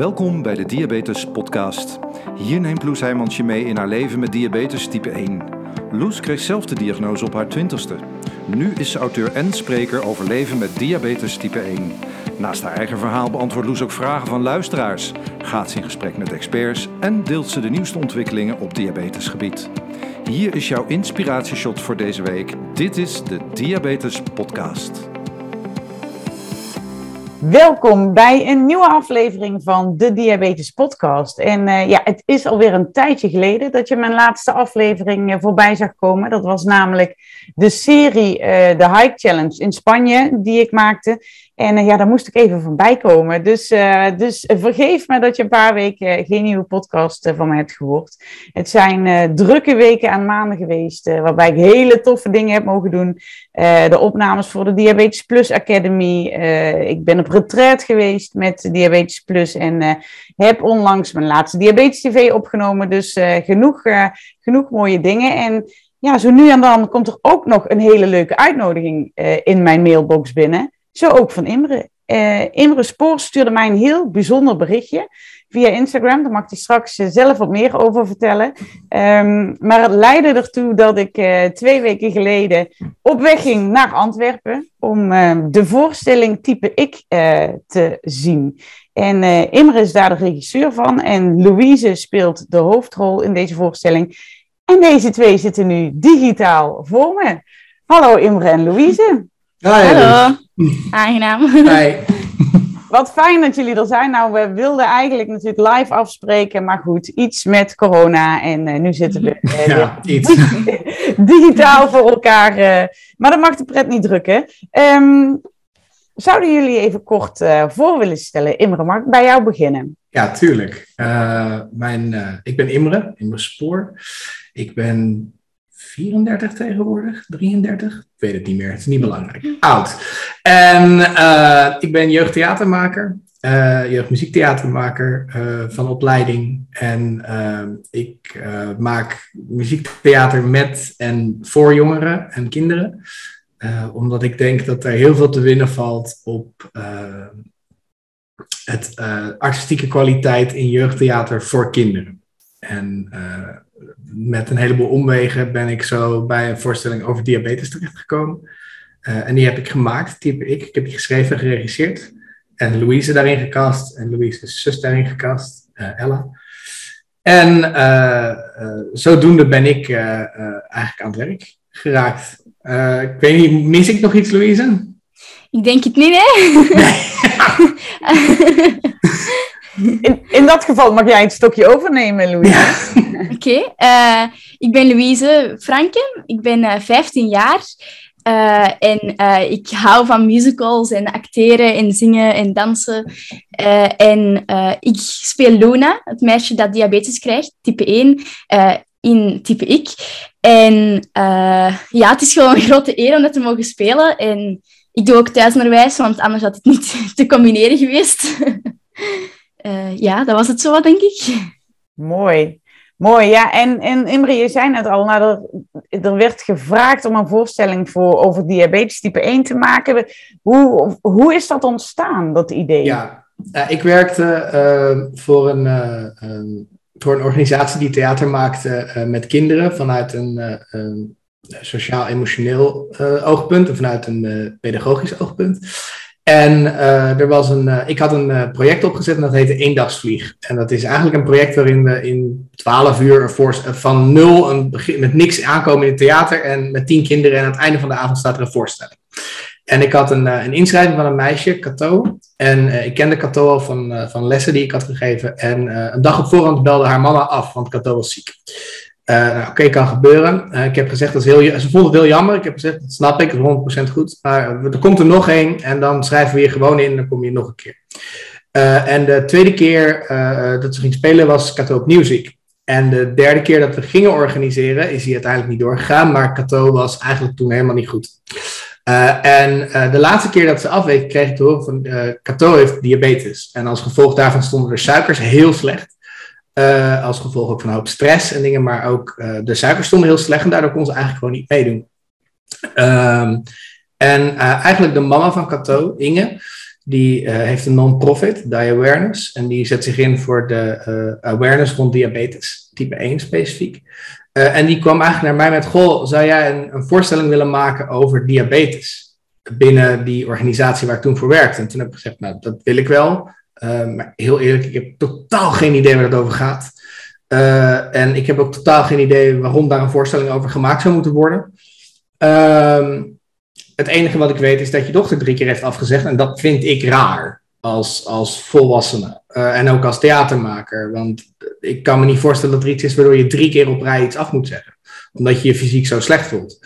Welkom bij de Diabetes Podcast. Hier neemt Loes Heijmans je mee in haar leven met diabetes type 1. Loes kreeg zelf de diagnose op haar twintigste. Nu is ze auteur en spreker over leven met diabetes type 1. Naast haar eigen verhaal beantwoordt Loes ook vragen van luisteraars, gaat ze in gesprek met experts en deelt ze de nieuwste ontwikkelingen op diabetesgebied. Hier is jouw inspiratieshot voor deze week. Dit is de Diabetes Podcast. Welkom bij een nieuwe aflevering van de Diabetes Podcast. En uh, ja, het is alweer een tijdje geleden dat je mijn laatste aflevering uh, voorbij zag komen. Dat was namelijk de serie uh, The Hike Challenge in Spanje die ik maakte. En uh, ja, daar moest ik even van bijkomen. Dus, uh, dus vergeef me dat je een paar weken geen nieuwe podcast van me hebt gehoord. Het zijn drukke weken aan maanden geweest, waarbij ik hele toffe dingen heb mogen doen. de opnames voor de Diabetes Plus Academy. ik ben op retreat geweest met Diabetes Plus en heb onlangs mijn laatste Diabetes TV opgenomen. Dus genoeg, genoeg mooie dingen. En ja, zo nu en dan komt er ook nog een hele leuke uitnodiging in mijn mailbox binnen. Zo ook van Imre. Uh, Imre Spoor stuurde mij een heel bijzonder berichtje via Instagram. Daar mag hij straks uh, zelf wat meer over vertellen. Um, maar het leidde ertoe dat ik uh, twee weken geleden op weg ging naar Antwerpen om de voorstelling Type Ik te zien. En Imre is daar de regisseur van en Louise speelt de hoofdrol in deze voorstelling. En deze twee zitten nu digitaal voor me. Hallo Imre en Louise. Hi, Hallo, aangenaam. Hi. Wat fijn dat jullie er zijn. Nou, we wilden eigenlijk natuurlijk live afspreken, maar goed, iets met corona en uh, nu zitten we uh, ja, iets. digitaal voor elkaar. Uh, maar dat mag de pret niet drukken. Um, zouden jullie even kort voor willen stellen? Imre, mag ik bij jou beginnen? Ja, tuurlijk. mijn, ik ben Imre, Imre Spoor. Ik ben 34 tegenwoordig, 33, ik weet het niet meer, het is niet belangrijk. Oud. En uh, ik ben jeugdtheatermaker, uh, jeugdmuziektheatermaker uh, van opleiding. En ik maak muziektheater met en voor jongeren en kinderen. omdat ik denk dat er heel veel te winnen valt op het artistieke kwaliteit in jeugdtheater voor kinderen. En met een heleboel omwegen ben ik zo bij een voorstelling over diabetes terechtgekomen. Uh, en die heb ik gemaakt, type ik. Ik heb die geschreven en geregisseerd. En Louise daarin gecast. En Louise's zus daarin gecast, uh, Ella. En uh, zodoende ben ik eigenlijk aan het werk geraakt. ik weet niet, mis ik nog iets, Louise? Ik denk het niet, hè? In, in dat geval mag jij het stokje overnemen, Louise. Ja. Oké, okay. uh, ik ben Louise Franken, ik ben uh, 15 jaar uh, en ik hou van musicals en acteren en zingen en dansen. en ik speel Luna, het meisje dat diabetes krijgt, type 1, in type ik. En ja, het is gewoon een grote eer om dat te mogen spelen. En ik doe ook thuisonderwijs, want anders had het niet te combineren geweest. ja, dat was het zo, denk ik. Mooi. Mooi, ja. En, en Imre, je zei net al, nou, er, er werd gevraagd om een voorstelling voor, over diabetes type 1 te maken. Hoe, hoe is dat ontstaan, dat idee? Ja, uh, ik werkte uh, voor, een, uh, um, voor een organisatie die theater maakte met kinderen vanuit een, een sociaal-emotioneel oogpunt en vanuit een pedagogisch oogpunt. En uh, er was een, uh, ik had een uh, project opgezet en dat heette Eendagsvlieg. En dat is eigenlijk een project waarin we in 12 uur van nul een begin, met niks aankomen in het theater en met tien kinderen. En aan het einde van de avond staat er een voorstelling. En ik had een, een inschrijving van een meisje, Cato. En ik kende Cato al van, van lessen die ik had gegeven. En een dag op voorhand belde haar mama af, want Cato was ziek. Uh, nou, Oké, okay, kan gebeuren. Uh, ik heb gezegd, dat ze vond het heel jammer. Ik heb gezegd, dat snap ik, dat is 100% goed. Maar er komt er nog één en dan schrijven we hier gewoon in en dan kom je nog een keer. Uh, en de tweede keer dat ze ging spelen was Kato opnieuw ziek. En de derde keer dat we gingen organiseren is hij uiteindelijk niet doorgegaan. Maar Kato was eigenlijk toen helemaal niet goed. en de laatste keer dat ze afweek kreeg ik te horen van Kato heeft diabetes. En als gevolg daarvan stonden de suikers heel slecht. Uh, als gevolg ook van een hoop stress en dingen, maar ook uh, de suikers stonden heel slecht en daardoor kon ze eigenlijk gewoon niet meedoen. Um, en uh, eigenlijk de mama van Cato, Inge, Die heeft een non-profit, Die Awareness. En die zet zich in voor de awareness rond diabetes, type 1 specifiek. en die kwam eigenlijk naar mij met: Goh, zou jij een, een voorstelling willen maken over diabetes? binnen die organisatie waar ik toen voor werkte. En toen heb ik gezegd, nou, dat wil ik wel. Uh, maar heel eerlijk, ik heb totaal geen idee waar het over gaat. Uh, en ik heb ook totaal geen idee waarom daar een voorstelling over gemaakt zou moeten worden. Uh, het enige wat ik weet is dat je dochter drie keer heeft afgezegd. En dat vind ik raar als, als volwassene. Uh, en ook als theatermaker. Want ik kan me niet voorstellen dat er iets is waardoor je drie keer op rij iets af moet zeggen. Omdat je je fysiek zo slecht voelt.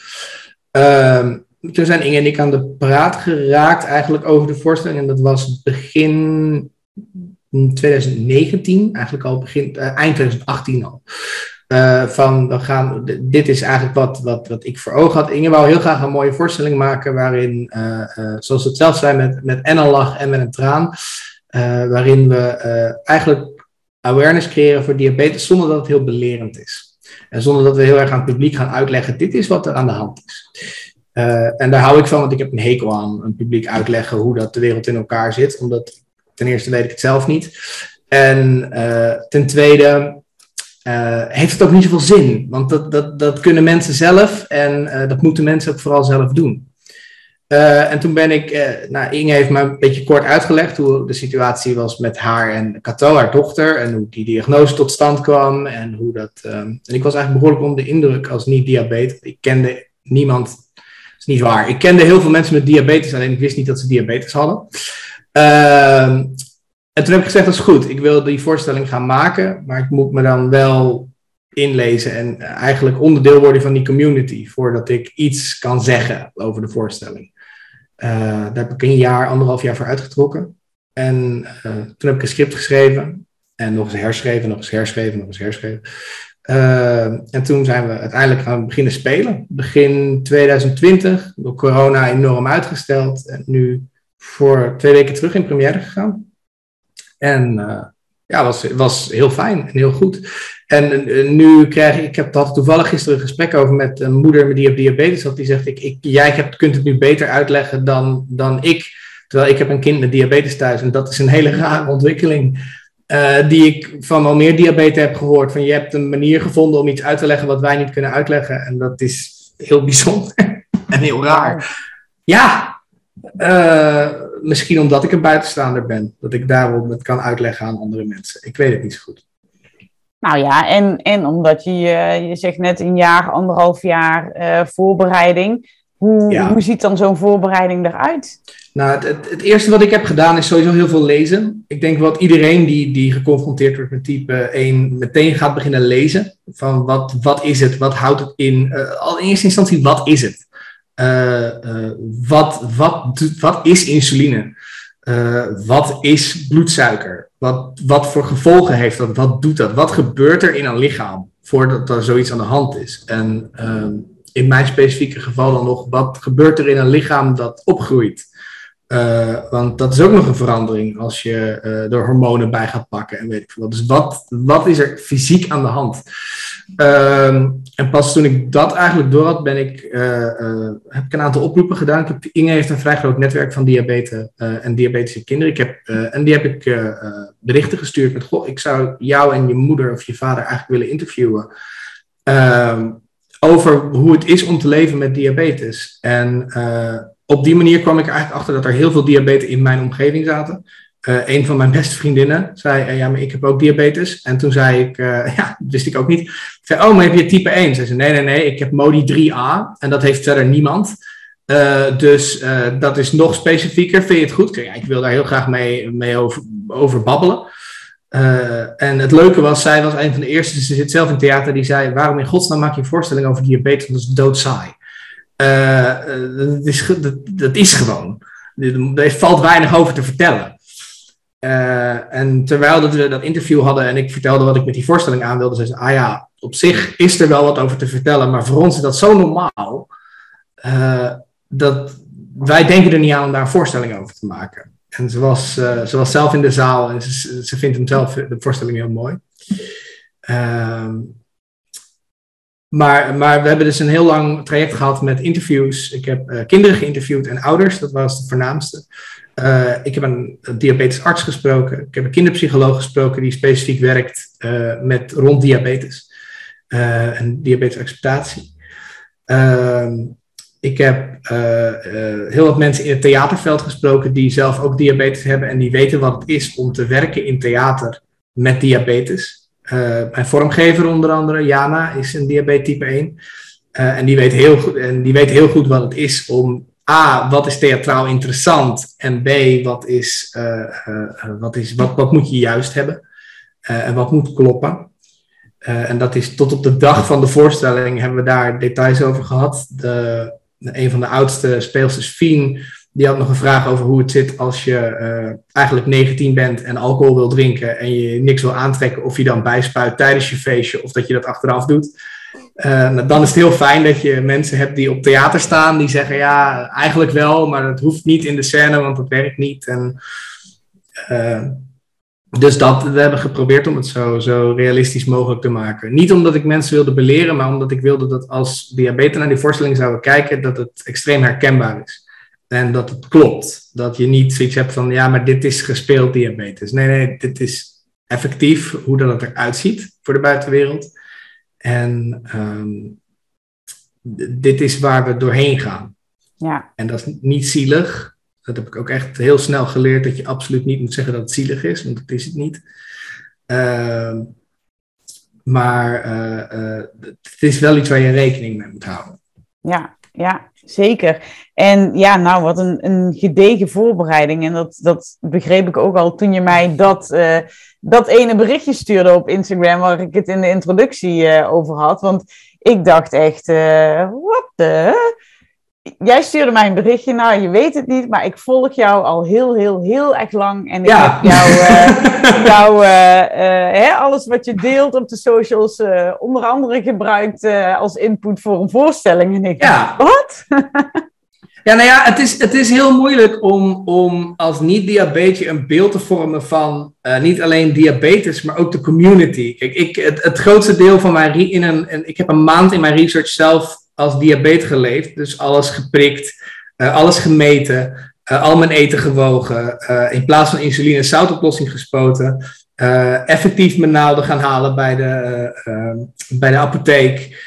Uh, toen zijn Inge en ik aan de praat geraakt eigenlijk over de voorstelling. En dat was begin 2019, eigenlijk al begin, uh, eind 2018 al. Uh, van we gaan, dit is eigenlijk wat, wat, wat ik voor ogen had. Inge wou heel graag een mooie voorstelling maken waarin, uh, zoals het zelf zijn, met, met en een lach en met een traan. waarin we eigenlijk awareness creëren voor diabetes zonder dat het heel belerend is. En zonder dat we heel erg aan het publiek gaan uitleggen, dit is wat er aan de hand is. Uh, en daar hou ik van, want ik heb een hekel aan een publiek uitleggen hoe dat de wereld in elkaar zit. Omdat ten eerste weet ik het zelf niet. En uh, ten tweede uh, heeft het ook niet zoveel zin. Want dat, dat, dat kunnen mensen zelf en dat moeten mensen ook vooral zelf doen. en toen ben ik, nou Inge heeft me een beetje kort uitgelegd hoe de situatie was met haar en Cato, haar dochter. En hoe die diagnose tot stand kwam. En hoe dat. en ik was eigenlijk behoorlijk onder de indruk als niet-diabetes. Ik kende niemand is niet waar. Ik kende heel veel mensen met diabetes, alleen ik wist niet dat ze diabetes hadden. Ehm, en toen heb ik gezegd, dat is goed. Ik wil die voorstelling gaan maken, maar ik moet me dan wel inlezen en eigenlijk onderdeel worden van die community, voordat ik iets kan zeggen over de voorstelling. Uh, daar heb ik een jaar, anderhalf jaar voor uitgetrokken. En uh, toen heb ik een script geschreven en nog eens herschreven, nog eens herschreven, nog eens herschreven. Uh, en toen zijn we uiteindelijk gaan beginnen spelen. Begin 2020, door corona enorm uitgesteld. En nu voor twee weken terug in première gegaan. En uh, ja, was, was heel fijn en heel goed. En uh, nu krijg ik, ik heb had toevallig gisteren een gesprek over met een moeder die op diabetes had. Die zegt, ik, ik, jij hebt, kunt het nu beter uitleggen dan, dan ik. Terwijl ik heb een kind met diabetes thuis. En dat is een hele rare ontwikkeling. Uh, die ik van al meer diabetes heb gehoord. Van je hebt een manier gevonden om iets uit te leggen wat wij niet kunnen uitleggen. En dat is heel bijzonder en heel raar. Ja, uh, misschien omdat ik een buitenstaander ben. Dat ik daarom het kan uitleggen aan andere mensen. Ik weet het niet zo goed. Nou ja, en, en omdat je, je zegt net een jaar, anderhalf jaar uh, voorbereiding. Hoe, hoe ziet dan zo'n voorbereiding eruit? Nou, het, het, eerste wat ik heb gedaan is sowieso heel veel lezen. Ik denk wat iedereen die, die geconfronteerd wordt met type 1 meteen gaat beginnen lezen. Van wat, wat is het? Wat houdt het in? Al in eerste instantie, wat is het? Uh, uh, wat, wat, wat is insuline? wat is bloedsuiker? Wat, wat voor gevolgen heeft dat? Wat doet dat? Wat gebeurt er in een lichaam voordat er zoiets aan de hand is? En ehm, in mijn specifieke geval dan nog, wat gebeurt er in een lichaam dat opgroeit? Uh, want dat is ook nog een verandering als je uh, er hormonen bij gaat pakken en weet ik veel wat. Dus wat, wat is er fysiek aan de hand? Uh, en pas toen ik dat eigenlijk door had, ben ik, uh, heb ik een aantal oproepen gedaan. Inge heeft een vrij groot netwerk van diabetes en diabetische kinderen. Ik heb, en die heb ik berichten gestuurd met, goh, ik zou jou en je moeder of je vader eigenlijk willen interviewen. Ehm, over hoe het is om te leven met diabetes. En op die manier kwam ik eigenlijk achter dat er heel veel diabetes in mijn omgeving zaten. Uh, een van mijn beste vriendinnen zei, uh, ja, maar ik heb ook diabetes. En toen zei ik, uh, ja, wist ik ook niet. Ik zei, oh, maar heb je type 1? Ze zei, nee, nee, nee, ik heb MODI 3A. En dat heeft verder niemand. dus dat is nog specifieker. Vind je het goed? Ja, ik wil daar heel graag mee, mee over, babbelen. en het leuke was, zij was een van de eerste, ze zit zelf in theater, die zei, waarom in godsnaam maak je een voorstelling over diabetes? Dat is doodsaai. Uh, dat, is, dat, dat, is gewoon. Er valt weinig over te vertellen. Uh, en terwijl we dat interview hadden en ik vertelde wat ik met die voorstelling aan wilde, zei ze: Ah ja, op zich is er wel wat over te vertellen, maar voor ons is dat zo normaal dat wij denken er niet aan om daar een voorstelling over te maken. En ze was, ze was zelf in de zaal en ze, ze vindt hem zelf de voorstelling heel mooi. Ehm, maar, maar we hebben dus een heel lang traject gehad met interviews. Ik heb kinderen geïnterviewd en ouders, dat was het voornaamste. ik heb een diabetesarts gesproken. Ik heb een kinderpsycholoog gesproken die specifiek werkt met rond diabetes en diabetesacceptatie. Ehm, ik heb heel wat mensen in het theaterveld gesproken die zelf ook diabetes hebben en die weten wat het is om te werken in theater met diabetes. Uh, mijn vormgever onder andere, Jana, is een diabetes type 1. Uh, en, die weet heel goed, en die weet heel goed wat het is om A, wat is theatraal interessant? En B, wat, is, uh, wat, is, wat, wat moet je juist hebben? en wat moet kloppen? en dat is tot op de dag van de voorstelling hebben we daar details over gehad. De, een van de oudste speelsters, Fien, die had nog een vraag over hoe het zit als je uh, eigenlijk 19 bent en alcohol wil drinken en je niks wil aantrekken, of je dan bijspuit tijdens je feestje of dat je dat achteraf doet. Uh, dan is het heel fijn dat je mensen hebt die op theater staan, die zeggen ja, eigenlijk wel, maar dat hoeft niet in de scène, want dat werkt niet. En, uh, dus dat, we hebben geprobeerd om het zo, zo realistisch mogelijk te maken. Niet omdat ik mensen wilde beleren, maar omdat ik wilde dat als diabetes naar die voorstelling zouden kijken, dat het extreem herkenbaar is. En dat het klopt. Dat je niet zoiets hebt van, ja, maar dit is gespeeld diabetes. Nee, nee, dit is effectief hoe dat het eruit ziet voor de buitenwereld. En um, dit is waar we doorheen gaan. Ja. En dat is niet zielig. Dat heb ik ook echt heel snel geleerd, dat je absoluut niet moet zeggen dat het zielig is, want dat is het niet. Uh, maar uh, uh, het is wel iets waar je rekening mee moet houden. Ja, ja, zeker. En ja, nou, wat een, een gedegen voorbereiding. En dat, dat begreep ik ook al toen je mij dat, uh, dat ene berichtje stuurde op Instagram, waar ik het in de introductie uh, over had. Want ik dacht echt, uh, wat de jij stuurde mij een berichtje, nou je weet het niet, maar ik volg jou al heel, heel, heel erg lang. En ik ja. heb jou, uh, jou uh, uh, hè, alles wat je deelt op de socials, onder andere gebruikt als input voor een voorstelling. En ik ja. wat? ja, nou ja, het is, het is heel moeilijk om, om als niet-diabetes een beeld te vormen van niet alleen diabetes, maar ook de community. Kijk, ik, het, het grootste deel van mijn, in een, ik heb een maand in mijn research zelf als diabetes geleefd. Dus alles geprikt, uh, alles gemeten, uh, al mijn eten gewogen. Uh, in plaats van insuline zoutoplossing gespoten. effectief mijn naalden gaan halen bij de, bij de apotheek.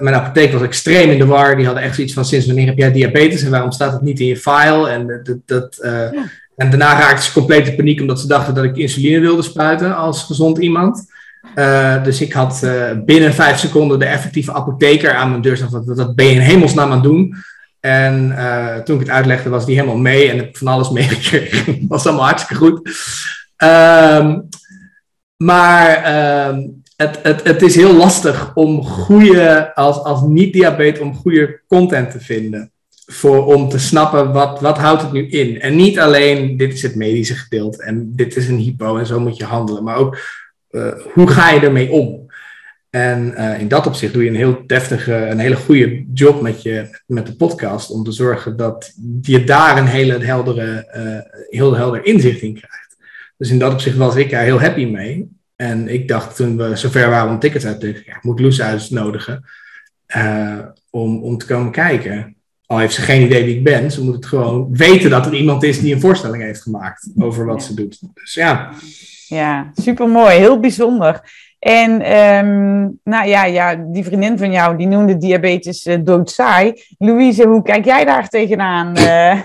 mijn apotheek was extreem in de war. Die hadden echt zoiets van: sinds wanneer heb jij diabetes en waarom staat het niet in je file? En, dat, dat, ja. en daarna raakte ze compleet in paniek omdat ze dachten dat ik insuline wilde spuiten als gezond iemand. Uh, dus ik had uh, binnen vijf seconden de effectieve apotheker aan mijn deur staan. Wat, wat ben je in hemelsnaam aan het doen? En uh, toen ik het uitlegde, was die helemaal mee en heb van alles meegekregen. was allemaal hartstikke goed. Um, maar um, het, het, het is heel lastig om goede, als, als niet-diabetes, om goede content te vinden. Voor, om te snappen wat, wat houdt het nu in. En niet alleen dit is het medische gedeelte en dit is een hypo en zo moet je handelen. Maar ook hoe ga je ermee om? En uh, in dat opzicht doe je een heel deftige, een hele goede job met, je, met de podcast om te zorgen dat je daar een hele heldere, uh, heel helder inzicht in krijgt. Dus in dat opzicht was ik daar heel happy mee. En ik dacht toen we zover waren om tickets uit te ja, ik moet Loes uitnodigen om, om te komen kijken. Al heeft ze geen idee wie ik ben, ze moet het gewoon weten dat er iemand is die een voorstelling heeft gemaakt over wat ze doet. Dus ja. Ja, supermooi. Heel bijzonder. En um, nou ja, ja, die vriendin van jou, die noemde diabetes uh, doodsaai. Louise, hoe kijk jij daar tegenaan? Uh?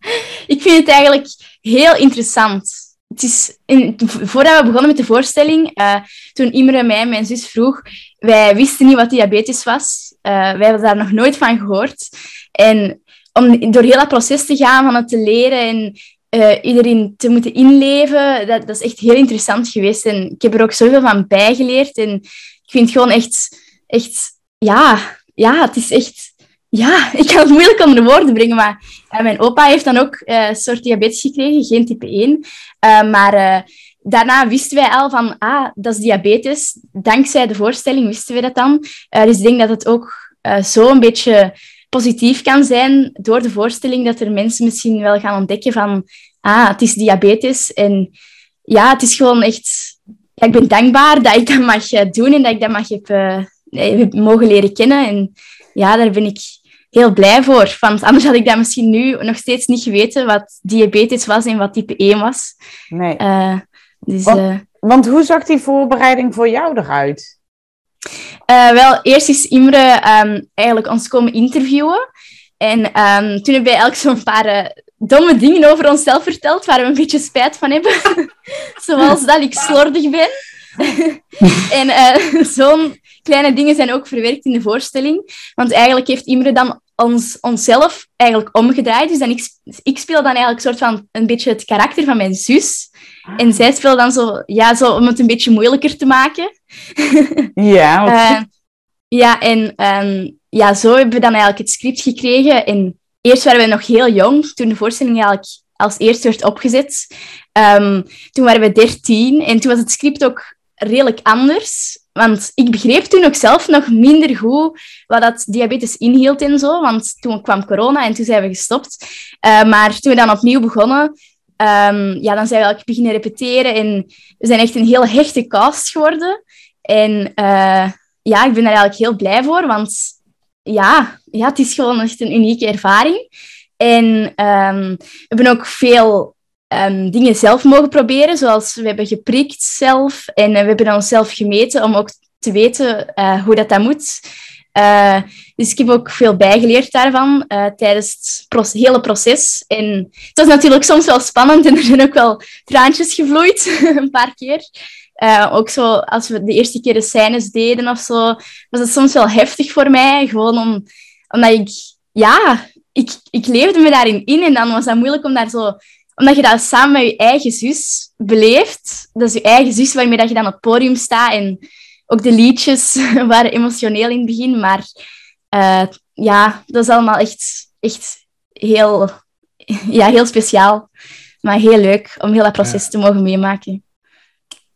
ik vind het eigenlijk heel interessant. Het is in, voordat we begonnen met de voorstelling, uh, toen Imre mij, mijn zus, vroeg, wij wisten niet wat diabetes was. wij hadden daar nog nooit van gehoord. En om door heel dat proces te gaan, van het te leren en uh, iedereen te moeten inleven, dat, dat is echt heel interessant geweest. En ik heb er ook zoveel van bijgeleerd. En ik vind het gewoon echt, echt ja, ja, het is echt, ja, ik kan het moeilijk onder woorden brengen. Maar mijn opa heeft dan ook uh, een soort diabetes gekregen, geen type 1. maar daarna wisten wij al van, ah, dat is diabetes. Dankzij de voorstelling wisten we dat dan. dus ik denk dat het ook zo een beetje positief kan zijn door de voorstelling dat er mensen misschien wel gaan ontdekken van ah, het is diabetes. En ja, het is gewoon echt... Ja, ik ben dankbaar dat ik dat mag doen en dat ik dat mag heb, uh, mogen leren kennen. En ja, daar ben ik heel blij voor. Want anders had ik dat misschien nu nog steeds niet geweten wat diabetes was en wat type 1 was. Nee. Uh, dus, want, uh, want, hoe zag die voorbereiding voor jou eruit? Uh, wel, eerst is Imre um, eigenlijk ons komen interviewen. En um, toen hebben wij eigenlijk zo'n paar domme dingen over onszelf verteld, waar we een beetje spijt van hebben. Zoals dat ik slordig ben. en uh, zo'n kleine dingen zijn ook verwerkt in de voorstelling. Want eigenlijk heeft Imre dan ons, onszelf eigenlijk omgedraaid. Dus dan ik, ik speel dan eigenlijk soort van een beetje het karakter van mijn zus. En zij speelt dan zo, ja, zo om het een beetje moeilijker te maken. ja, uh, Ja, en um, ja, zo hebben we dan eigenlijk het script gekregen. En eerst waren we nog heel jong, toen de voorstelling eigenlijk als eerste werd opgezet. Um, toen waren we dertien en toen was het script ook redelijk anders. Want ik begreep toen ook zelf nog minder goed wat dat diabetes inhield en zo. Want toen kwam corona en toen zijn we gestopt. Uh, maar toen we dan opnieuw begonnen, um, ja, dan zijn we eigenlijk beginnen repeteren. En we zijn echt een heel hechte cast geworden. En uh, ja, ik ben daar eigenlijk heel blij voor. Want ja, ja, het is gewoon echt een unieke ervaring. En um, we hebben ook veel um, dingen zelf mogen proberen, zoals we hebben geprikt zelf en uh, we hebben onszelf gemeten om ook te weten uh, hoe dat, dat moet. Uh, dus ik heb ook veel bijgeleerd daarvan tijdens het hele proces. En het was natuurlijk soms wel spannend en er zijn ook wel traantjes gevloeid, een paar keer. ook zo, als we de eerste keer de scènes deden of zo, was het soms wel heftig voor mij. Gewoon om, omdat ik, ja, ik, ik leefde me daarin in en dan was het moeilijk om daar zo omdat je dat samen met je eigen zus beleeft. Dat is je eigen zus waarmee dat je dan op het podium staat. En ook de liedjes waren emotioneel in het begin. Maar uh, ja, dat is allemaal echt, echt heel, ja, heel speciaal. Maar heel leuk om heel dat proces ja. te mogen meemaken.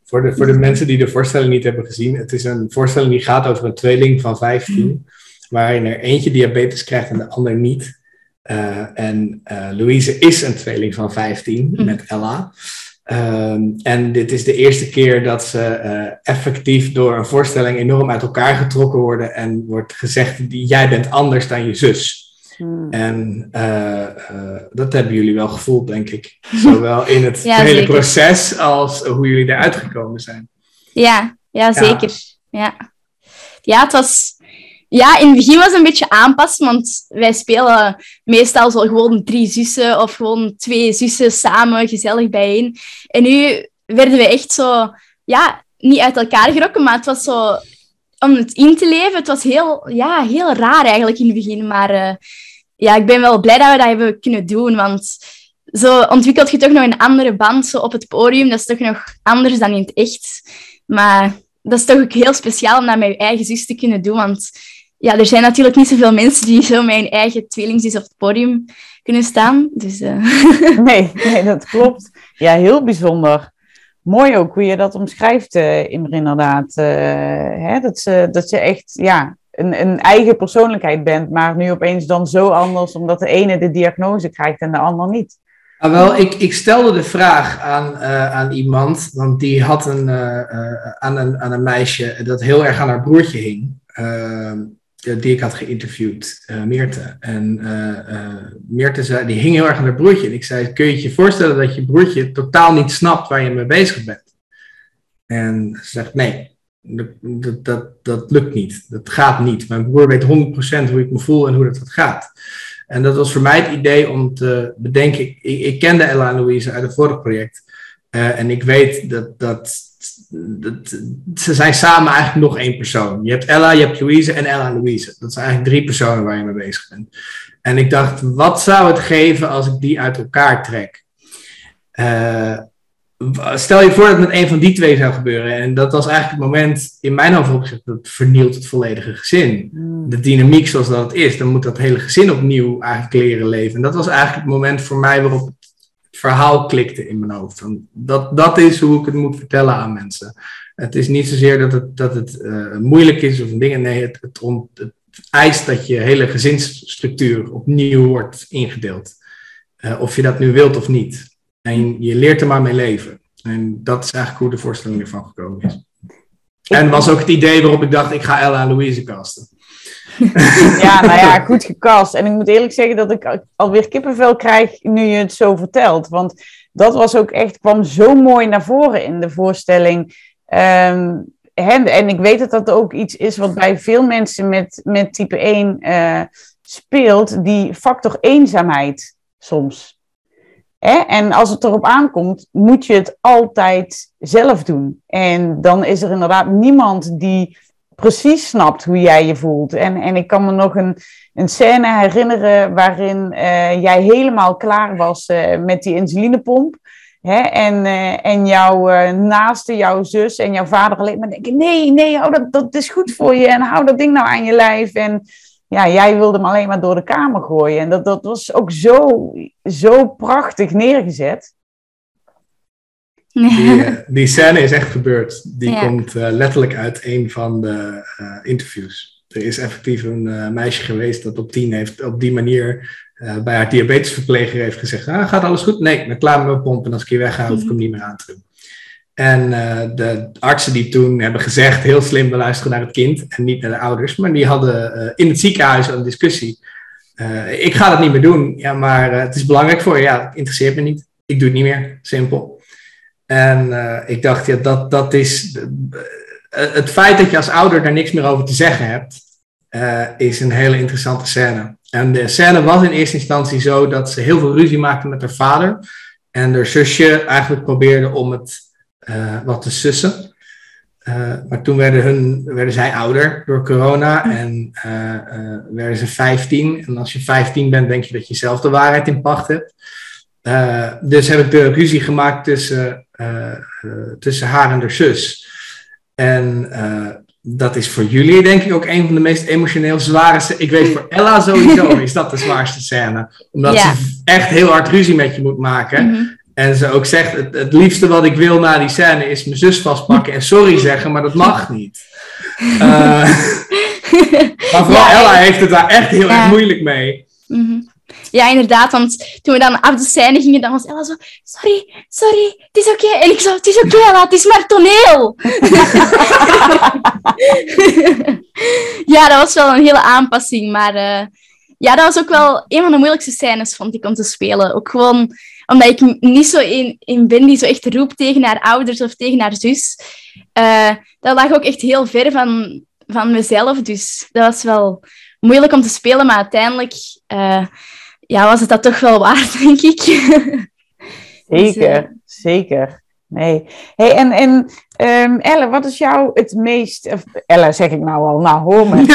Voor de, voor de mensen die de voorstelling niet hebben gezien. Het is een voorstelling die gaat over een tweeling van 15. Mm. Waarin er eentje diabetes krijgt en de ander niet. Uh, en uh, Louise is een tweeling van 15 mm. met Ella. Um, en dit is de eerste keer dat ze uh, effectief door een voorstelling enorm uit elkaar getrokken worden en wordt gezegd: jij bent anders dan je zus. Mm. En dat hebben jullie wel gevoeld, denk ik. Zowel in het ja, hele zeker. proces als hoe jullie eruit gekomen zijn. Ja, ja zeker. Ja. ja. Ja, het was ja, in het begin was het een beetje aanpassen, want wij spelen meestal zo gewoon drie zussen of gewoon twee zussen samen gezellig bijeen. En nu werden we echt zo, ja, niet uit elkaar gerokken, maar het was zo om het in te leven. Het was heel, ja, heel raar eigenlijk in het begin, maar uh, ja, ik ben wel blij dat we dat hebben kunnen doen, want zo ontwikkelt je toch nog een andere band zo op het podium. Dat is toch nog anders dan in het echt. Maar dat is toch ook heel speciaal om dat met je eigen zus te kunnen doen, want ja, er zijn natuurlijk niet zoveel mensen die zo met hun eigen tweelingzus op het podium kunnen staan. Dus, uh... nee, nee, dat klopt. Ja, heel bijzonder. Mooi ook hoe je dat omschrijft, uh, Imre, inderdaad. Uh, hè, dat, ze, dat je echt ja, een, een eigen persoonlijkheid bent, maar nu opeens dan zo anders, omdat de ene de diagnose krijgt en de ander niet. Ah, wel, ik, ik stelde de vraag aan, uh, aan iemand, want die had een, uh, aan, een, aan een meisje dat heel erg aan haar broertje hing. Ehm, die ik had geïnterviewd, uh, Meerte. En uh, Meerte zei, die hing heel erg aan haar broertje. En ik zei, kun je je voorstellen dat je broertje totaal niet snapt waar je mee bezig bent? En ze zegt, nee, dat, dat, lukt niet. Dat gaat niet. Mijn broer weet 100% hoe ik me voel en hoe dat, dat gaat. En dat was voor mij het idee om te bedenken, ik, ik kende Ella en Louise uit het vorige project. en ik weet dat, dat ze zijn samen eigenlijk nog één persoon. Je hebt Ella, je hebt Louise en Ella en Louise. Dat zijn eigenlijk drie personen waar je mee bezig bent. En ik dacht, wat zou het geven als ik die uit elkaar trek? Uh, stel je voor dat het met een van die twee zou gebeuren. En dat was eigenlijk het moment in mijn hoofd dat vernielt het volledige gezin. Hmm. De dynamiek zoals dat het is, dan moet dat hele gezin opnieuw eigenlijk leren leven. En dat was eigenlijk het moment voor mij waarop verhaal klikte in mijn hoofd. Dat, dat is hoe ik het moet vertellen aan mensen. Het is niet zozeer dat het, dat het uh, moeilijk is of dingen. Nee, het, het, het, eist dat je hele gezinsstructuur opnieuw wordt ingedeeld. Uh, of je dat nu wilt of niet. En je leert er maar mee leven. En dat is eigenlijk hoe de voorstelling ervan gekomen is. En was ook het idee waarop ik dacht, ik ga Ella en Louise casten. Ja, nou ja, goed gecast. En ik moet eerlijk zeggen dat ik alweer kippenvel krijg nu je het zo vertelt. Want dat was ook echt, kwam zo mooi naar voren in de voorstelling. Ehm, en ik weet dat dat ook iets is wat bij veel mensen met, met type 1 uh, eh, speelt, die factor eenzaamheid soms. Hè? En als het erop aankomt, moet je het altijd zelf doen. En dan is er inderdaad niemand die precies snapt hoe jij je voelt. En, en ik kan me nog een, een scène herinneren waarin uh, jij helemaal klaar was uh, met die insulinepomp. Hè? En, uh, en jouw naaste, jouw zus en jouw vader alleen maar denken: nee, nee, hou dat, dat is goed voor je en hou dat ding nou aan je lijf. En ja, jij wilde hem alleen maar door de kamer gooien. En dat, dat was ook zo, zo prachtig neergezet. Die, uh, die scène is echt gebeurd. Die komt uh, letterlijk uit een van de uh, interviews. Er is effectief een meisje geweest dat op tien heeft op die manier bij haar diabetesverpleger heeft gezegd: ah, gaat alles goed? Nee, ben klaar met mijn pomp en als ik hier wegga, hoef ik hem niet meer aan te doen. En de artsen die toen hebben gezegd, heel slim, we luisteren naar het kind en niet naar de ouders, maar die hadden in het ziekenhuis een discussie. ik ga dat niet meer doen, ja, maar het is belangrijk voor je. Ja, het interesseert me niet. Ik doe het niet meer. Simpel. En uh, ik dacht, ja, dat, dat is. Uh, het feit dat je als ouder daar niks meer over te zeggen hebt, uh, is een hele interessante scène. En de scène was in eerste instantie zo dat ze heel veel ruzie maakte met haar vader. En haar zusje eigenlijk probeerde om het wat te sussen. maar toen werden, hun, werden zij ouder door corona en werden ze 15. En als je 15 bent, denk je dat je zelf de waarheid in pacht hebt. Dus heb ik de ruzie gemaakt tussen, tussen haar en haar zus. En dat is voor jullie denk ik ook een van de meest emotioneel zware Ik weet voor Ella sowieso is dat de zwaarste scène. Omdat ze echt heel hard ruzie met je moet maken. Mm -hmm. En ze ook zegt, het, het, liefste wat ik wil na die scène is mijn zus vastpakken en sorry zeggen, maar dat mag niet. maar vooral ja, Ella heeft het daar echt heel ja. erg moeilijk mee. Mm -hmm. Ja, inderdaad, want toen we dan af de scène gingen, dan was Ella zo, sorry, sorry, het is oké. En ik zo, het is oké okay, Ella, het is maar toneel. ja, dat was wel een hele aanpassing, maar uh, ja, dat was ook wel een van de moeilijkste scènes, vond ik, om te spelen. Ook gewoon omdat ik niet zo in, in ben die zo echt roept tegen haar ouders of tegen haar zus. Uh, dat lag ook echt heel ver van, van mezelf, dus dat was wel moeilijk om te spelen, maar uiteindelijk... Uh, ja, was het dat toch wel waard, denk ik. zeker, dus, zeker. Nee. Hey, en en um, Elle, wat is jou het meest... Of, Elle zeg ik nou al, nou hoor me.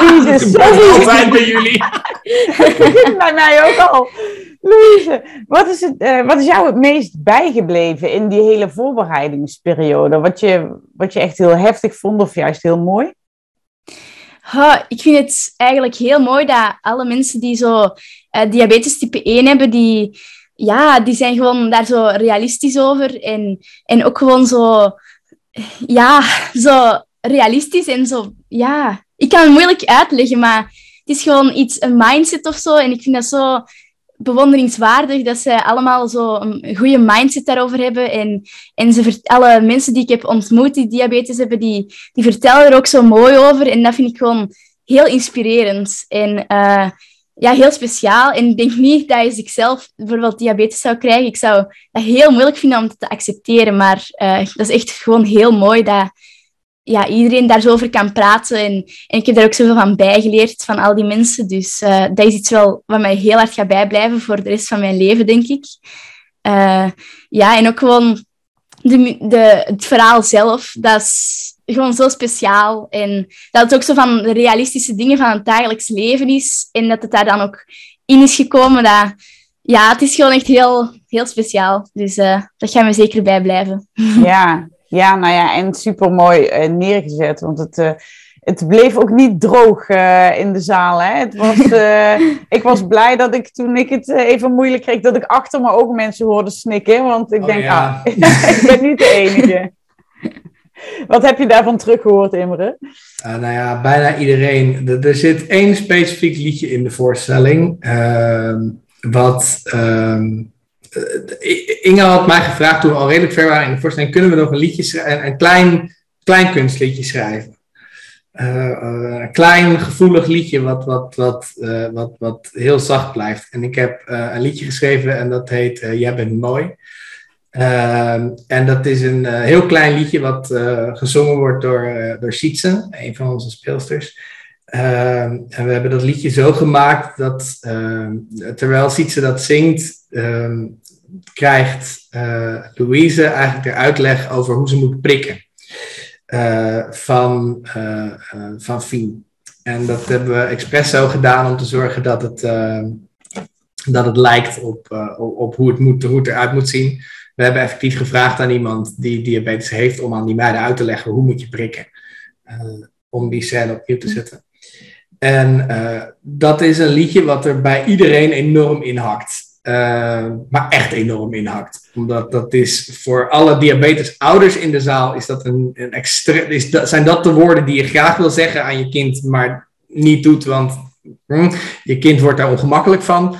Louise, sorry. altijd bij jullie. bij mij ook al. Louise, wat is, het, uh, wat is jou het meest bijgebleven in die hele voorbereidingsperiode? Wat je, wat je echt heel heftig vond of juist heel mooi? Ha, ik vind het eigenlijk heel mooi dat alle mensen die zo uh, diabetes type 1 hebben, die, ja, die zijn gewoon daar zo realistisch over. En, en ook gewoon zo, ja, zo realistisch en zo, ja. Ik kan het moeilijk uitleggen, maar het is gewoon iets, een mindset of zo. En ik vind dat zo bewonderingswaardig dat ze allemaal zo een goede mindset daarover hebben. En, en ze, alle mensen die ik heb ontmoet die diabetes hebben, die, die vertellen er ook zo mooi over. En dat vind ik gewoon heel inspirerend. En uh, ja, heel speciaal. En ik denk niet dat als ik zelf bijvoorbeeld diabetes zou krijgen, ik zou dat heel moeilijk vinden om te accepteren. Maar uh, dat is echt gewoon heel mooi dat ja, iedereen daar zo over kan praten. En, en ik heb daar ook zoveel van bijgeleerd, van al die mensen. Dus uh, dat is iets wel wat mij heel hard gaat bijblijven voor de rest van mijn leven, denk ik. Uh, ja, en ook gewoon de, de, het verhaal zelf, dat is gewoon zo speciaal. En dat het ook zo van de realistische dingen van het dagelijks leven is. En dat het daar dan ook in is gekomen. Dat, ja, het is gewoon echt heel, heel speciaal. Dus uh, dat gaat me zeker bijblijven. Ja, ja, nou ja, en super mooi uh, neergezet. Want het, uh, het bleef ook niet droog uh, in de zaal. Hè? Het was, ik was blij dat ik toen ik het even moeilijk kreeg, dat ik achter me ook mensen hoorde snikken. Want ik oh, denk, ja. ah, ik ben niet de enige. Wat heb je daarvan teruggehoord, Imre? Nou ja, bijna iedereen. Er, er, zit één specifiek liedje in de voorstelling. Uh, wat. Uh, Inge had mij gevraagd toen we al redelijk ver waren in de voorstelling: kunnen we nog een liedje, een, een klein klein kunstliedje schrijven. Uh, een klein gevoelig liedje wat, wat, wat, wat, wat heel zacht blijft. En ik heb een liedje geschreven en dat heet Jij bent mooi. Ehm, en dat is een heel klein liedje wat gezongen wordt door, door Sietse, een van onze speelsters. Ehm, en we hebben dat liedje zo gemaakt dat ehm, terwijl Sietse dat zingt, krijgt Louise eigenlijk de uitleg over hoe ze moet prikken. Eh, van, uh, van Fien. En dat hebben we expres zo gedaan om te zorgen dat het, dat het lijkt op, op hoe, het moet, hoe het eruit moet zien. We hebben effectief gevraagd aan iemand die diabetes heeft om aan die meiden uit te leggen hoe moet je prikken. om die scène opnieuw te zetten. En dat is een liedje wat er bij iedereen enorm in hakt. Uh, maar echt enorm inhakt. Omdat dat is voor alle diabetesouders in de zaal, is dat een, een is dat, zijn dat de woorden die je graag wil zeggen aan je kind, maar niet doet, want hm, je kind wordt daar ongemakkelijk van.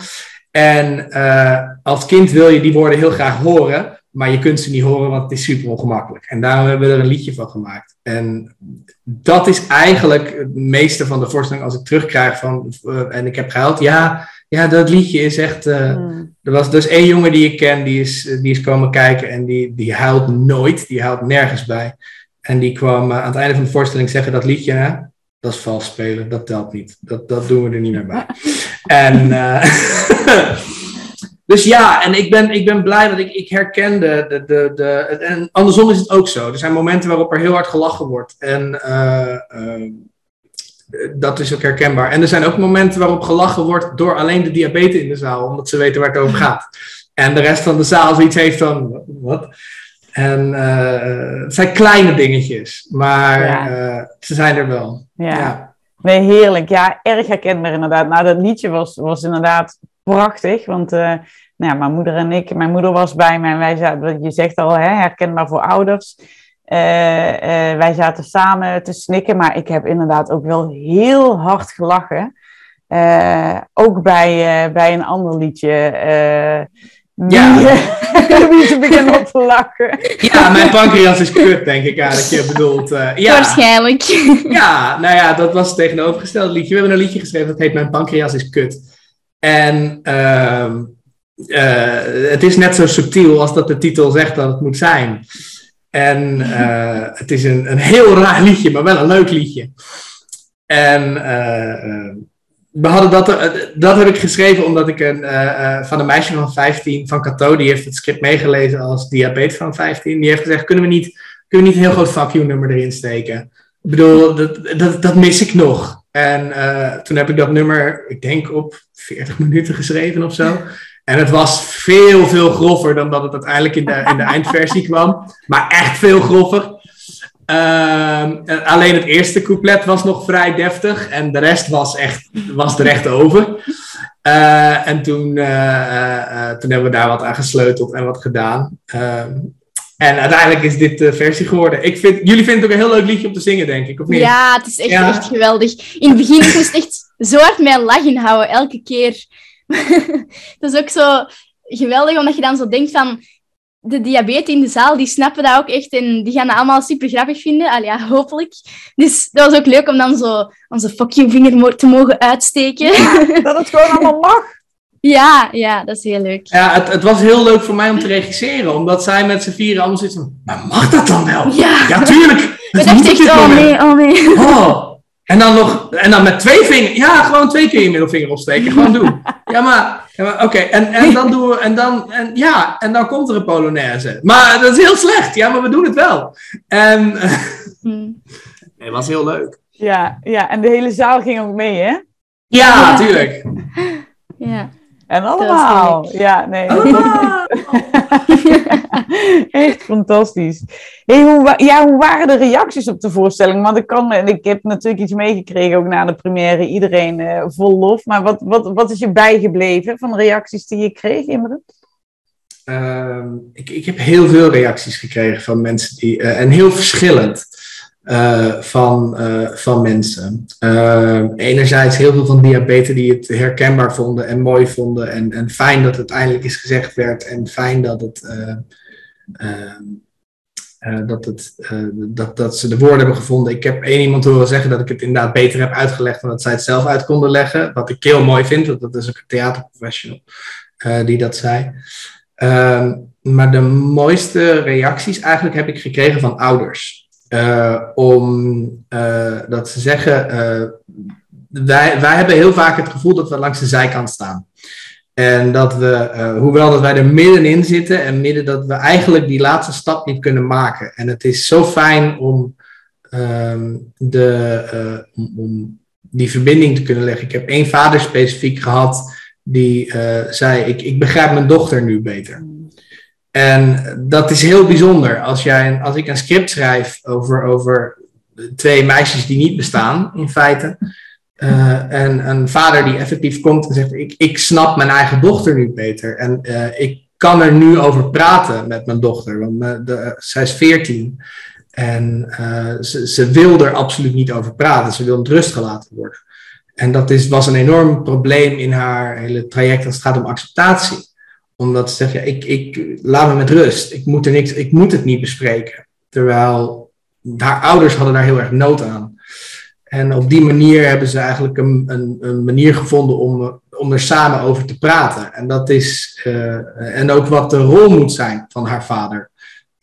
En uh, als kind wil je die woorden heel graag horen, maar je kunt ze niet horen, want het is super ongemakkelijk. En daarom hebben we er een liedje van gemaakt. En dat is eigenlijk het meeste van de voorstelling als ik terugkrijg van, uh, en ik heb gehuild, ja, ja, dat liedje is echt. Uh, Er was dus één jongen die ik ken, die is, die is komen kijken en die, die huilt nooit, die huilt nergens bij. En die kwam uh, aan het einde van de voorstelling zeggen: dat liedje, hè, dat is vals spelen, dat telt niet. Dat, dat doen we er niet meer bij. en. Uh, dus ja, en ik ben, ik ben blij dat ik, ik herken de, de, de, de. En andersom is het ook zo. Er zijn momenten waarop er heel hard gelachen wordt. En dat is ook herkenbaar. En er zijn ook momenten waarop gelachen wordt door alleen de diabetes in de zaal, omdat ze weten waar het over gaat. En de rest van de zaal zoiets heeft van, wat? En uh, het zijn kleine dingetjes, maar uh, ze zijn er wel. Ja. ja. Nee, heerlijk. Ja, erg herkenbaar inderdaad. Nou, dat liedje was, was inderdaad prachtig, want uh, nou ja, mijn moeder en ik, mijn moeder was bij mij en wij zaten, je zegt al, hè, herkenbaar voor ouders. Uh, uh, wij zaten samen te snikken, maar ik heb inderdaad ook wel heel hard gelachen. Uh, ook bij, bij een ander liedje. ja. Wie ze beginnen op te lachen. Ja, mijn pancreas is kut, denk ik eigenlijk. Je bedoelt, ja. Waarschijnlijk. Ja, nou ja, dat was het tegenovergestelde liedje. We hebben een liedje geschreven dat heet Mijn pancreas is kut. En ehm, het is net zo subtiel als dat de titel zegt dat het moet zijn. En uh, het is een, een heel raar liedje, maar wel een leuk liedje. En uh, we hadden dat, dat heb ik geschreven omdat ik een, van een meisje van 15, van Cato, die heeft het script meegelezen als diabetes van 15. Die heeft gezegd, kunnen we niet, kunnen we niet een heel groot fuck nummer erin steken? Ik bedoel, dat, dat, dat mis ik nog. En toen heb ik dat nummer, ik denk op 40 minuten geschreven of zo. En het was veel, veel grover dan dat het uiteindelijk in de, in de eindversie kwam. Maar echt veel grover. Uh, alleen het eerste couplet was nog vrij deftig. En de rest was, echt, was er echt over. Uh, en toen, uh, toen hebben we daar wat aan gesleuteld en wat gedaan. Ehm, en uiteindelijk is dit de versie geworden. Ik vind, jullie vinden het ook een heel leuk liedje om te zingen, denk ik, of niet? Ja, het is echt, echt geweldig. In het begin moest ik echt zo hard mijn lach inhouden, elke keer. dat is ook zo geweldig, omdat je dan zo denkt van... De diabetes in de zaal, die snappen dat ook echt en die gaan dat allemaal super grappig vinden. Al ja, hopelijk. Dus dat was ook leuk om dan zo onze fuck you vinger te mogen uitsteken. dat het gewoon allemaal mag. Ja, ja, dat is heel leuk. Ja, het, het was heel leuk voor mij om te regisseren, omdat zij met z'n vieren allemaal zitten van, maar mag dat dan wel? Ja, ja tuurlijk. We dachten echt, oh nee, oh nee. Oh, en dan nog, en dan met twee vingers, ja, gewoon twee keer je middelvinger opsteken, gewoon doen. Ja, maar, ja, maar oké, en, en dan doen we, en dan, en ja, en dan komt er een Polonaise. Maar dat is heel slecht, ja, maar we doen het wel. En hmm. het was heel leuk. Ja, ja, en de hele zaal ging ook mee, hè? Ja, natuurlijk. Ja. En allemaal. Ja, nee. Echt fantastisch. Hey, hoe, ja, hoe waren de reacties op de voorstelling? Want ik, kan, ik heb natuurlijk iets meegekregen ook na de première. Iedereen uh, vol lof. Maar wat, wat, wat is je bijgebleven van de reacties die je kreeg, Imre? Uh, ik, ik heb heel veel reacties gekregen van mensen die, uh, en heel verschillend. Uh, van, van mensen. Uh, enerzijds heel veel van diabetes die het herkenbaar vonden en mooi vonden. En, en fijn dat het eindelijk eens gezegd werd. En fijn dat het, dat, het, dat, dat ze de woorden hebben gevonden. Ik heb één iemand horen zeggen dat ik het inderdaad beter heb uitgelegd dan dat zij het zelf uit konden leggen. Wat ik heel mooi vind, want dat is ook een theaterprofessional die dat zei. Ehm, maar de mooiste reacties eigenlijk heb ik gekregen van ouders. om dat ze zeggen, wij, wij hebben heel vaak het gevoel dat we langs de zijkant staan. En dat we, uh, hoewel dat wij er middenin zitten en midden dat we eigenlijk die laatste stap niet kunnen maken. En het is zo fijn om, uh, de, uh, om die verbinding te kunnen leggen. Ik heb één vader specifiek gehad die eh, zei: ik, ik begrijp mijn dochter nu beter. En dat is heel bijzonder. Als, jij, als ik een script schrijf over, over twee meisjes die niet bestaan, in feite uh, en een vader die effectief komt en zegt: ik, ik snap mijn eigen dochter nu beter. En uh, ik kan er nu over praten met mijn dochter, want uh, de, zij is 14. En ze, ze, wil er absoluut niet over praten. Ze wil met rust gelaten worden. En dat is, was een enorm probleem in haar hele traject als het gaat om acceptatie. Omdat ze zegt: ja, ik, ik, laat me met rust. Ik moet, er niks, ik moet het niet bespreken. Terwijl haar ouders hadden daar heel erg nood aan. En op die manier hebben ze eigenlijk een, een, een manier gevonden om, om er samen over te praten. En dat is, uh, en ook wat de rol moet zijn van haar vader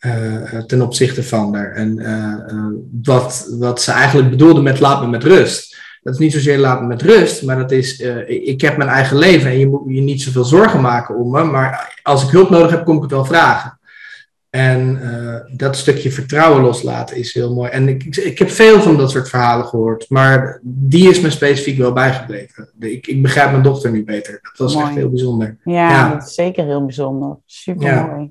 uh, ten opzichte van haar. En wat, wat ze eigenlijk bedoelde met laat me met rust. Dat is niet zozeer laat me met rust, maar dat is, ik heb mijn eigen leven en je moet je niet zoveel zorgen maken om me. Maar als ik hulp nodig heb, kom ik het wel vragen. En uh, dat stukje vertrouwen loslaten is heel mooi. En ik, ik, heb veel van dat soort verhalen gehoord, maar die is me specifiek wel bijgebleven. Ik, ik begrijp mijn dochter nu beter. Dat was echt heel bijzonder. Ja, ja, dat is zeker heel bijzonder. Super mooi.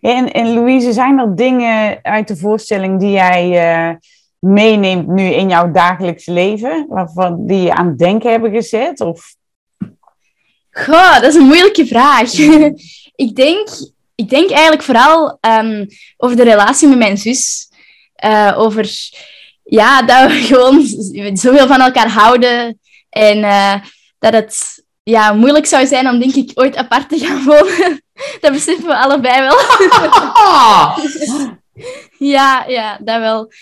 Ja. En, en Louise, zijn er dingen uit de voorstelling die jij uh, meeneemt nu in jouw dagelijks leven, waarvan die je aan het denken hebben gezet? Of? Goh, dat is een moeilijke vraag. ik denk ik denk eigenlijk vooral um, over de relatie met mijn zus. Uh, over ja, dat we gewoon zoveel van elkaar houden. En uh, dat het ja, moeilijk zou zijn om, denk ik, ooit apart te gaan wonen. dat beseffen we allebei wel. ja, ja, dat wel.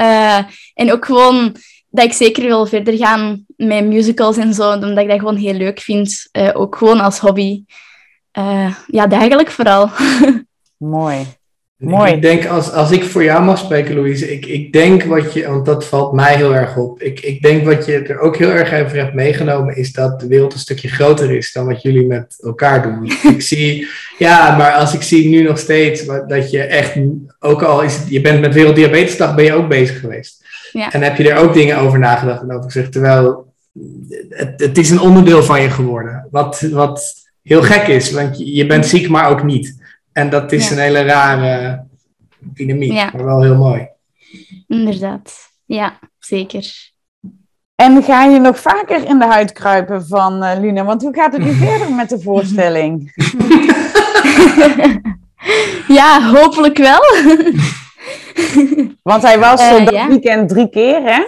Uh, en ook gewoon dat ik zeker wil verder gaan met musicals en zo, omdat ik dat gewoon heel leuk vind. ook gewoon als hobby. Uh, ja, eigenlijk vooral. Mooi. Mooi. Ik denk, als, als ik voor jou mag spreken, Louise, ik, ik denk wat je, want dat valt mij heel erg op. Ik, ik denk wat je er ook heel erg over hebt meegenomen, is dat de wereld een stukje groter is dan wat jullie met elkaar doen. ik zie, ja, maar als ik zie nu nog steeds dat je echt, ook al is het, je bent met Werelddiabetesdag, ben je ook bezig geweest. Ja. En heb je er ook dingen over nagedacht en over gezegd, terwijl het, het is een onderdeel van je geworden. Wat, wat, heel gek is, want je, bent ziek, maar ook niet. En dat is een hele rare dynamiek, maar wel heel mooi. Inderdaad, ja, zeker. En ga je nog vaker in de huid kruipen van uh, Luna? Want hoe gaat het nu verder met de voorstelling? ja, hopelijk wel. Want hij was uh, dat weekend drie keer, hè?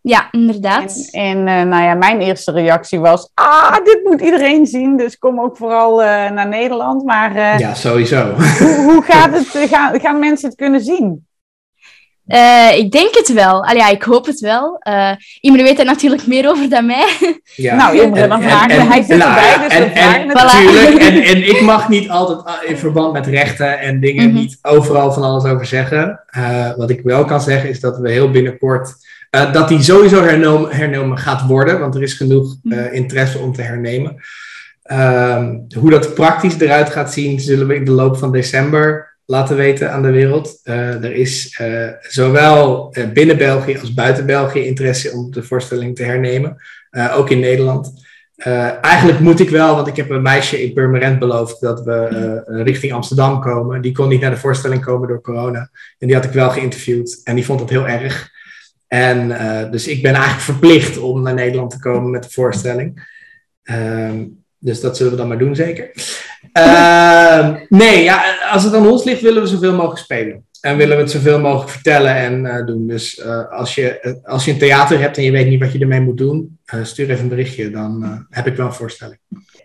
Ja, inderdaad. En, en uh, nou ja, mijn eerste reactie was: Ah, dit moet iedereen zien. Dus kom ook vooral uh, naar Nederland. Maar uh, ja, sowieso. Hoe, hoe gaat het? Gaan, gaan mensen het kunnen zien? ik denk het wel. Allee, ja, ik hoop het wel. Uh, Imre weet er natuurlijk meer over dan mij. Ja. Nou, Imre, dan vragen. Hij zit erbij, dus en, we vragen en, Natuurlijk. En, en ik mag niet altijd in verband met rechten en dingen mm -hmm. niet overal van alles over zeggen. wat ik wel kan zeggen is dat we heel binnenkort uh, dat die sowieso hernomen, hernomen, gaat worden, want er is genoeg uh, interesse om te hernemen. Uh, hoe dat praktisch eruit gaat zien, zullen we in de loop van december laten weten aan de wereld. Uh, er is zowel binnen België als buiten België interesse om de voorstelling te hernemen, ook in Nederland. eigenlijk moet ik wel, want ik heb een meisje in Purmerend beloofd dat we richting Amsterdam komen. Die kon niet naar de voorstelling komen door corona. En die had ik wel geïnterviewd en die vond het heel erg. En uh, dus ik ben eigenlijk verplicht om naar Nederland te komen met de voorstelling. Uh, dus dat zullen we dan maar doen, zeker. Uh, nee, ja, als het aan ons ligt, willen we zoveel mogelijk spelen. En willen we het zoveel mogelijk vertellen en uh, doen. Dus als, je, als je een theater hebt en je weet niet wat je ermee moet doen, stuur even een berichtje. Dan heb ik wel een voorstelling.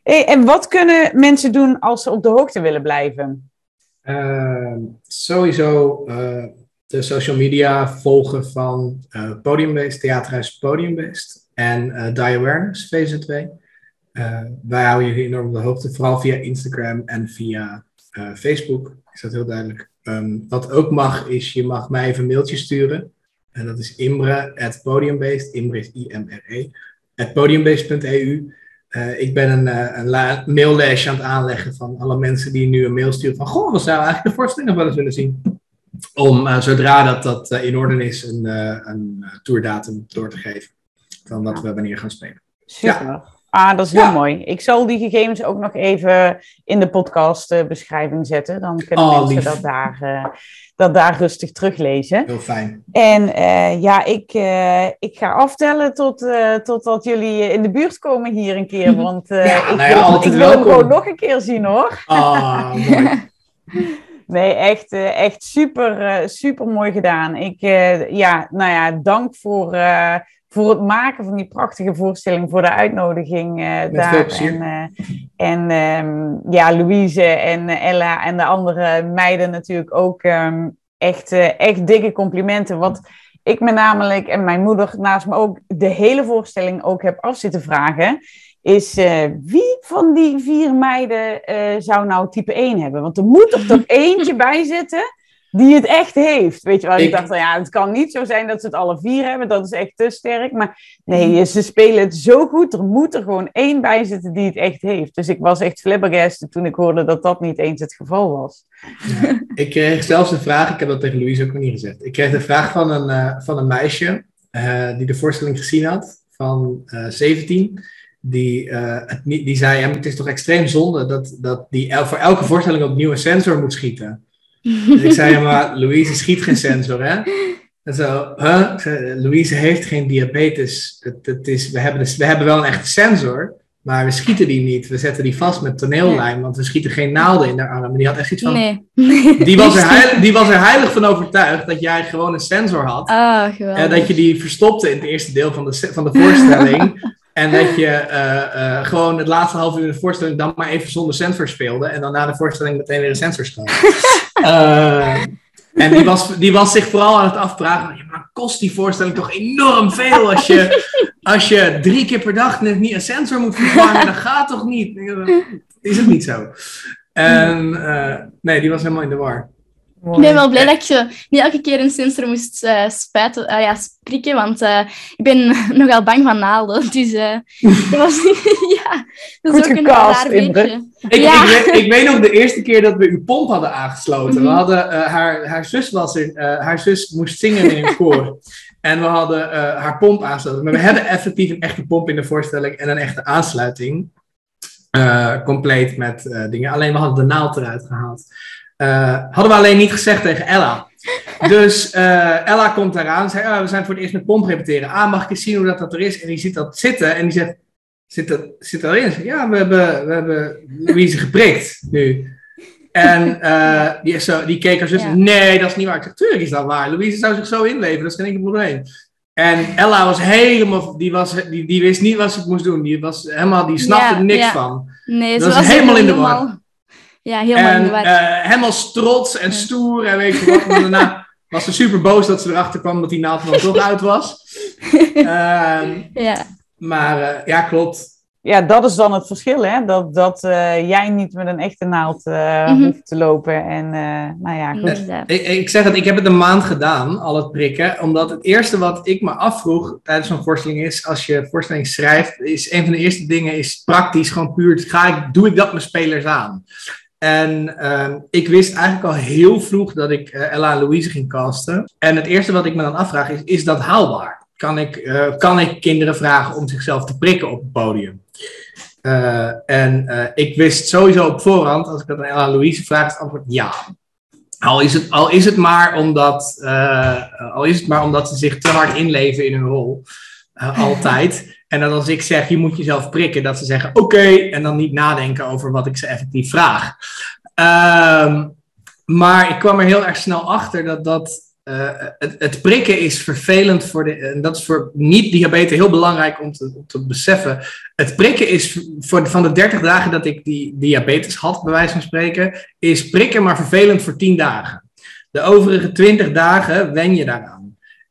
Hey, en wat kunnen mensen doen als ze op de hoogte willen blijven? Uh, sowieso de social media volgen van uh, Podiumbased, Theaterhuis Podiumbased en uh, Die Awareness, VZ2. wij houden jullie enorm op de hoogte, vooral via Instagram en via Facebook. Is dat heel duidelijk. Um, wat ook mag, is je mag mij even een mailtje sturen. En dat is imre at podiumbased, imre is I-M-R-E, at podiumbased.eu. Uh, ik ben een, uh, een aan het aanleggen van alle mensen die nu een mail sturen van goh, we zouden eigenlijk de voorstelling nog wel eens willen zien. Om uh, zodra dat, dat in orde is, een, een tourdatum door te geven. Van dat we wanneer gaan spelen. Super. Ja. Ah, dat is heel ja. mooi. Ik zal die gegevens ook nog even in de podcastbeschrijving zetten. Dan kunnen oh, mensen dat daar, uh, dat daar rustig teruglezen. Heel fijn. En uh, ja, ik, uh, ik ga aftellen tot, totdat jullie in de buurt komen hier een keer. Want ja, ik, nou ja, wil, ik wil hem gewoon nog een keer zien hoor. Ah, mooi. Nee, echt, echt super, super mooi gedaan. Ik, ja, nou ja, dank voor, voor het maken van die prachtige voorstelling, voor de uitnodiging uh, daar. En, uh, en um, ja, Louise en Ella en de andere meiden natuurlijk ook um, echt, uh, echt dikke complimenten. Wat ik me namelijk en mijn moeder naast me ook de hele voorstelling ook heb af zitten vragen. Is wie van die vier meiden zou nou type 1 hebben? Want er moet er toch eentje bij zitten die het echt heeft. Weet je wel, ik, ik dacht, ja, het kan niet zo zijn dat ze het alle vier hebben, dat is echt te sterk. Maar nee, ze spelen het zo goed, er moet er gewoon één bij zitten die het echt heeft. Dus ik was echt flabbergasted toen ik hoorde dat dat niet eens het geval was. Ja, ik kreeg zelfs een vraag, ik heb dat tegen Louise ook nog niet gezegd. Ik kreeg de vraag van een, uh, van een meisje die de voorstelling gezien had, van uh, 17 die, het, die zei: ja, Het is toch extreem zonde dat, dat die voor elke voorstelling opnieuw een sensor moet schieten. Dus ik zei, maar Louise schiet geen sensor, hè? En zo, huh? Louise heeft geen diabetes. Het, het is, we, hebben dus, we hebben wel een echte sensor, maar we schieten die niet. We zetten die vast met toneellijm, want we schieten geen naalden in de arm. En die had echt iets van... Nee. Die, was er heilig, die was er heilig van overtuigd dat jij gewoon een sensor had. Oh, en dat je die verstopte in het eerste deel van de, van de voorstelling. En dat je uh, uh, gewoon het laatste half uur de voorstelling dan maar even zonder sensor speelde. En dan na de voorstelling meteen weer een sensor stond. uh, en die was, die was zich vooral aan het afvragen. Maar kost die voorstelling toch enorm veel als je, als je drie keer per dag net niet een sensor moet vervangen? Dat gaat toch niet? Is het niet zo? En nee, die was helemaal in de war. Ik ben wel blij dat je niet elke keer een sensor moest uh, spijten, uh, ja, prikken, want uh, ik ben nogal bang van naalden. Dus dat was, ja, dat is ook een raar beetje. Ik, ja. ik, weet, ik, weet, nog de eerste keer dat we uw pomp hadden aangesloten. We mhm. hadden, haar, haar, zus was er, haar zus moest zingen in een koor. En we hadden haar pomp aangesloten. Maar we hebben effectief een echte pomp in de voorstelling en een echte aansluiting. compleet met dingen. Alleen we hadden de naald eruit gehaald. Uh, hadden we alleen niet gezegd tegen Ella. Dus uh, Ella komt eraan. Zei, oh, we zijn voor het eerst met pomp repeteren. Ah, mag ik eens zien hoe dat, dat er is? En die ziet dat zitten. En die zegt, zit dat, zit dat erin? Zegt, ja, we hebben, we hebben Louise geprikt nu. En uh, die, is zo, die keek haar zus. Ja. Nee, dat is niet waar. Ik zeg, tuurlijk is dat waar. Louise zou zich zo inleven. Dat is geen enkel probleem. En Ella was helemaal, die, was, die, die wist niet wat ze moest doen. Die, was helemaal, die snapte ja, er niks ja. van. Nee, dat was, was helemaal in de war. Ja, helemaal en. Uh, helemaal trots en stoer en weet je wat. Maar daarna was ze super boos dat ze erachter kwam dat die naald dan toch uit was. Uh, ja. Maar uh, ja, klopt. Ja, dat is dan het verschil, hè? Dat, dat uh, jij niet met een echte naald mm -hmm. hoeft te lopen. En nou ja, goed. Ik, ik zeg het, ik heb het een maand gedaan, al het prikken. Omdat het eerste wat ik me afvroeg tijdens zo'n voorstelling is, als je voorstelling schrijft, is een van de eerste dingen is praktisch, gewoon puur, ga ik, doe ik dat mijn spelers aan? En uh, ik wist eigenlijk al heel vroeg dat ik uh, Ella en Louise ging casten. En het eerste wat ik me dan afvraag is, is dat haalbaar? Kan ik, uh, kan ik kinderen vragen om zichzelf te prikken op het podium? Uh, en ik wist sowieso op voorhand, als ik dat aan Ella en Louise vraag, het antwoord ja. Al is het, al is het, maar, omdat, al is het maar omdat ze zich te hard inleven in hun rol. altijd. En dat als ik zeg, je moet jezelf prikken, dat ze zeggen oké, en dan niet nadenken over wat ik ze effectief vraag. Um, maar ik kwam er heel erg snel achter dat dat eh, het, het, prikken is vervelend voor de. En dat is voor niet-diabetes heel belangrijk om te, om te beseffen. Het prikken is voor, van de 30 dagen dat ik die diabetes had, bij wijze van spreken, is prikken maar vervelend voor 10 dagen. De overige 20 dagen wen je daaraan.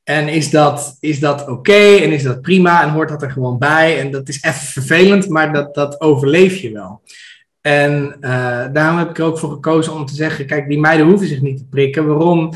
En is dat, is dat oké en is dat prima en hoort dat er gewoon bij? En dat is even vervelend, maar dat, dat overleef je wel. En uh, daarom heb ik er ook voor gekozen om te zeggen: kijk, die meiden hoeven zich niet te prikken. Waarom?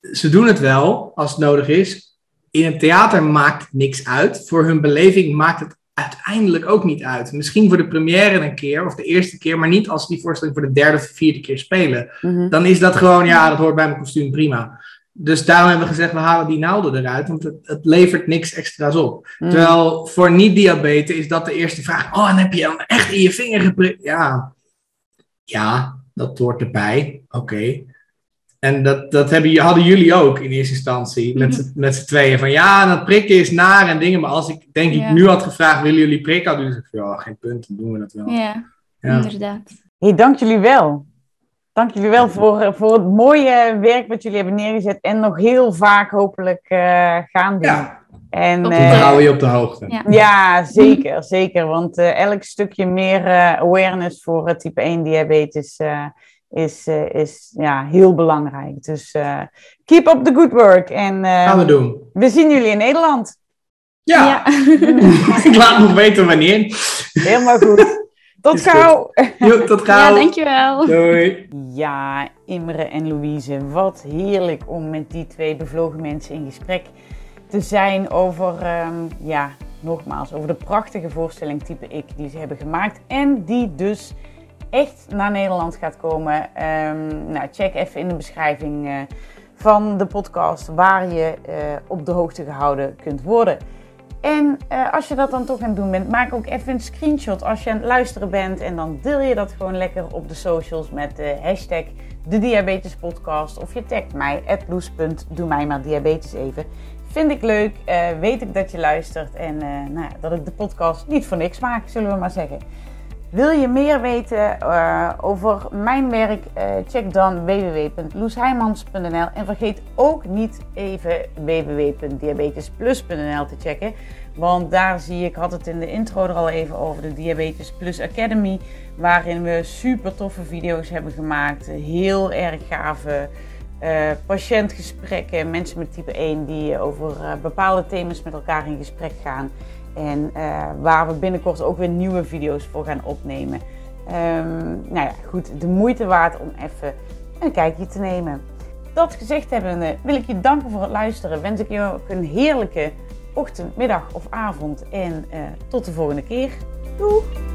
Ze doen het wel als het nodig is. In het theater maakt het niks uit. Voor hun beleving maakt het uiteindelijk ook niet uit. Misschien voor de première een keer of de eerste keer, maar niet als ze die voorstelling voor de derde of vierde keer spelen. Mhm. Dan is dat gewoon, ja, dat hoort bij mijn kostuum, prima. Dus daarom hebben we gezegd, we halen die naalden eruit, want het, het levert niks extra's op. Mhm. Terwijl voor niet-diabetes is dat de eerste vraag. Oh, en heb je dan echt in je vinger geprikt? Ja, ja dat hoort erbij. Oké. En dat, dat hebben, hadden jullie ook in eerste instantie, met, mhm. met z'n tweeën. Van ja, dat prikken is naar en dingen. Maar als ik denk ik nu had gevraagd, willen jullie prikken? Hadden jullie gezegd, ja, geen punt, dan doen we dat wel. Ja, ja. inderdaad. Hey, dank jullie wel. Dank jullie wel voor, voor het mooie werk wat jullie hebben neergezet. En nog heel vaak hopelijk uh, gaan doen. Ja. En, uh, we houden je op de hoogte. Ja, ja zeker, zeker. Want uh, elk stukje meer awareness voor type 1 diabetes is, uh, is ja, heel belangrijk. Dus uh, keep up the good work. En, uh, Gaan we doen. We zien jullie in Nederland. Ja, ja. ik laat nog weten wanneer. Helemaal goed. Tot gauw. Jo, tot gauw. Ja, dankjewel. Doei. Ja, Imre en Louise, wat heerlijk om met die twee bevlogen mensen in gesprek te zijn over, um, ja, nogmaals, over de prachtige voorstelling type ik die ze hebben gemaakt. En die dus echt naar Nederland gaat komen, um, nou, check even in de beschrijving uh, van de podcast waar je uh, op de hoogte gehouden kunt worden. En uh, als je dat dan toch aan het doen bent, maak ook even een screenshot als je aan het luisteren bent. En dan deel je dat gewoon lekker op de socials met de hashtag de Diabetes Podcast. Of je tagt mij, doe mij maar diabetes even. Vind ik leuk, weet ik dat je luistert en nou dat ik de podcast niet voor niks maak, zullen we maar zeggen. Wil je meer weten uh, over mijn werk? Uh, check dan www.loesheimans.nl en vergeet ook niet even www.diabetesplus.nl te checken. Want daar zie ik had het in de intro er al even over, de Diabetes Plus Academy. Waarin we super toffe video's hebben gemaakt. Heel erg gave uh, patiëntgesprekken. Mensen met type 1 die over bepaalde thema's met elkaar in gesprek gaan. En uh, waar we binnenkort ook weer nieuwe video's voor gaan opnemen. Um, nou ja, goed, de moeite waard om even een kijkje te nemen. Dat gezegd hebbende wil ik je danken voor het luisteren. Wens ik je ook een heerlijke ochtend, middag of avond. En uh, tot de volgende keer. Doei!